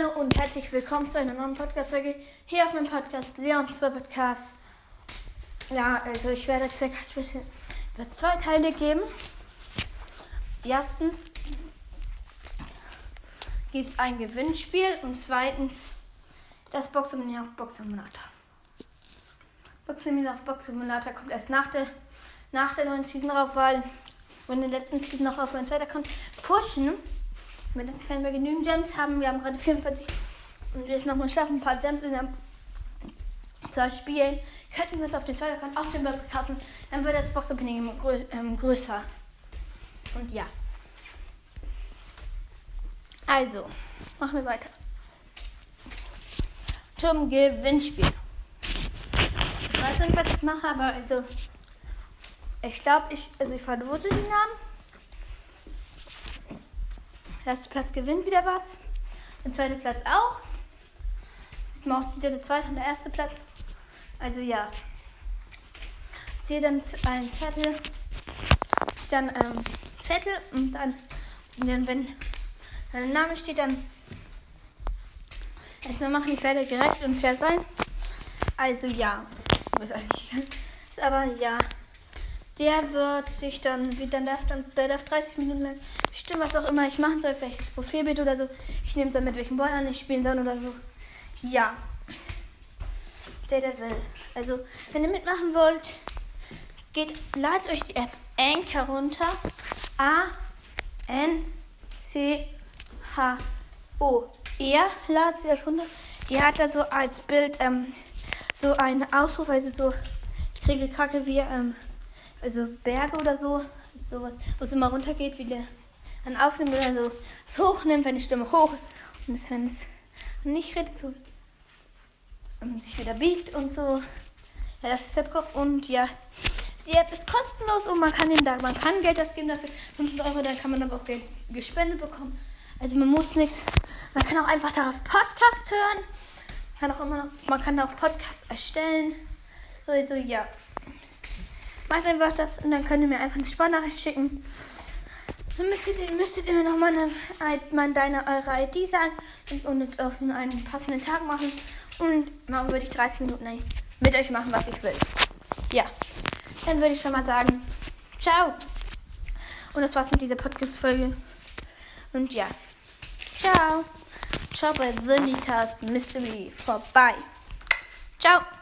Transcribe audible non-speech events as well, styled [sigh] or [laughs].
herzlich willkommen zu einer neuen Podcast-Folge hier auf meinem Podcast Leons Podcast. Ja, also ich werde circa ein bisschen wird zwei Teile geben. Erstens gibt es ein Gewinnspiel und zweitens das Boxsimulator auf Boxsimulator. Boxsimulator auf Boxsimulator kommt erst nach der, nach der neuen Season rauf, weil wenn der letzten Season noch auf ein zweiter kommt, pushen. Wenn wir genügend Gems haben, wir haben gerade 44 und wir es nochmal schaffen, ein paar Gems in der zu spielen, könnten wir uns auf den zweiten Account auch den Burger kaufen, dann wird das Box Opening grö ähm, größer. Und ja. Also, machen wir weiter. Zum Gewinnspiel. Ich weiß nicht, was ich mache, aber also. Ich glaube, ich. Also ich verlose die Namen. Erster Platz gewinnt wieder was. Der zweite Platz auch. Diesmal auch wieder der zweite und der erste Platz. Also ja. Ziehe dann einen Zettel. Dann ähm, Zettel und dann, und dann wenn dein Name steht, dann erstmal machen, ich werde gerecht und fair sein. Also ja. Was eigentlich [laughs] ist aber ja. Der wird sich dann, wie dann darf dann, der darf 30 Minuten lang bestimmen, was auch immer ich machen soll, vielleicht das Profilbild oder so. Ich nehme es dann mit welchem Ball an ich spielen soll oder so. Ja der der will. Also, wenn ihr mitmachen wollt, geht, ladet euch die App Anchor runter. A N C H O R ladet sie euch runter. Die hat da so als Bild ähm, so einen Ausruf, also so ich kriege Kacke wie ähm, also Berge oder so, sowas, wo es immer runtergeht, wie der dann aufnimmt oder so es hochnimmt, wenn die Stimme hoch ist und wenn es nicht redet, so sich wieder biegt und so. Ja, das ist der drauf. Und ja, die App ist kostenlos und man kann den da, man kann Geld ausgeben dafür. 500 Euro, dann kann man aber auch Geld gespendet bekommen. Also man muss nichts. Man kann auch einfach darauf Podcast hören. Man kann auch immer noch, man kann auch Podcast erstellen. Also ja. Macht einfach das und dann könnt ihr mir einfach eine Sparnachricht schicken. Dann müsstet ihr, müsstet ihr mir noch mal, eine, mal deine, eure ID sagen und, und auf einen passenden Tag machen. Und dann würde ich 30 Minuten mit euch machen, was ich will. Ja. Dann würde ich schon mal sagen, ciao. Und das war's mit dieser Podcast-Folge. Und ja. Ciao. Ciao bei The Nitas Mystery vorbei. Ciao.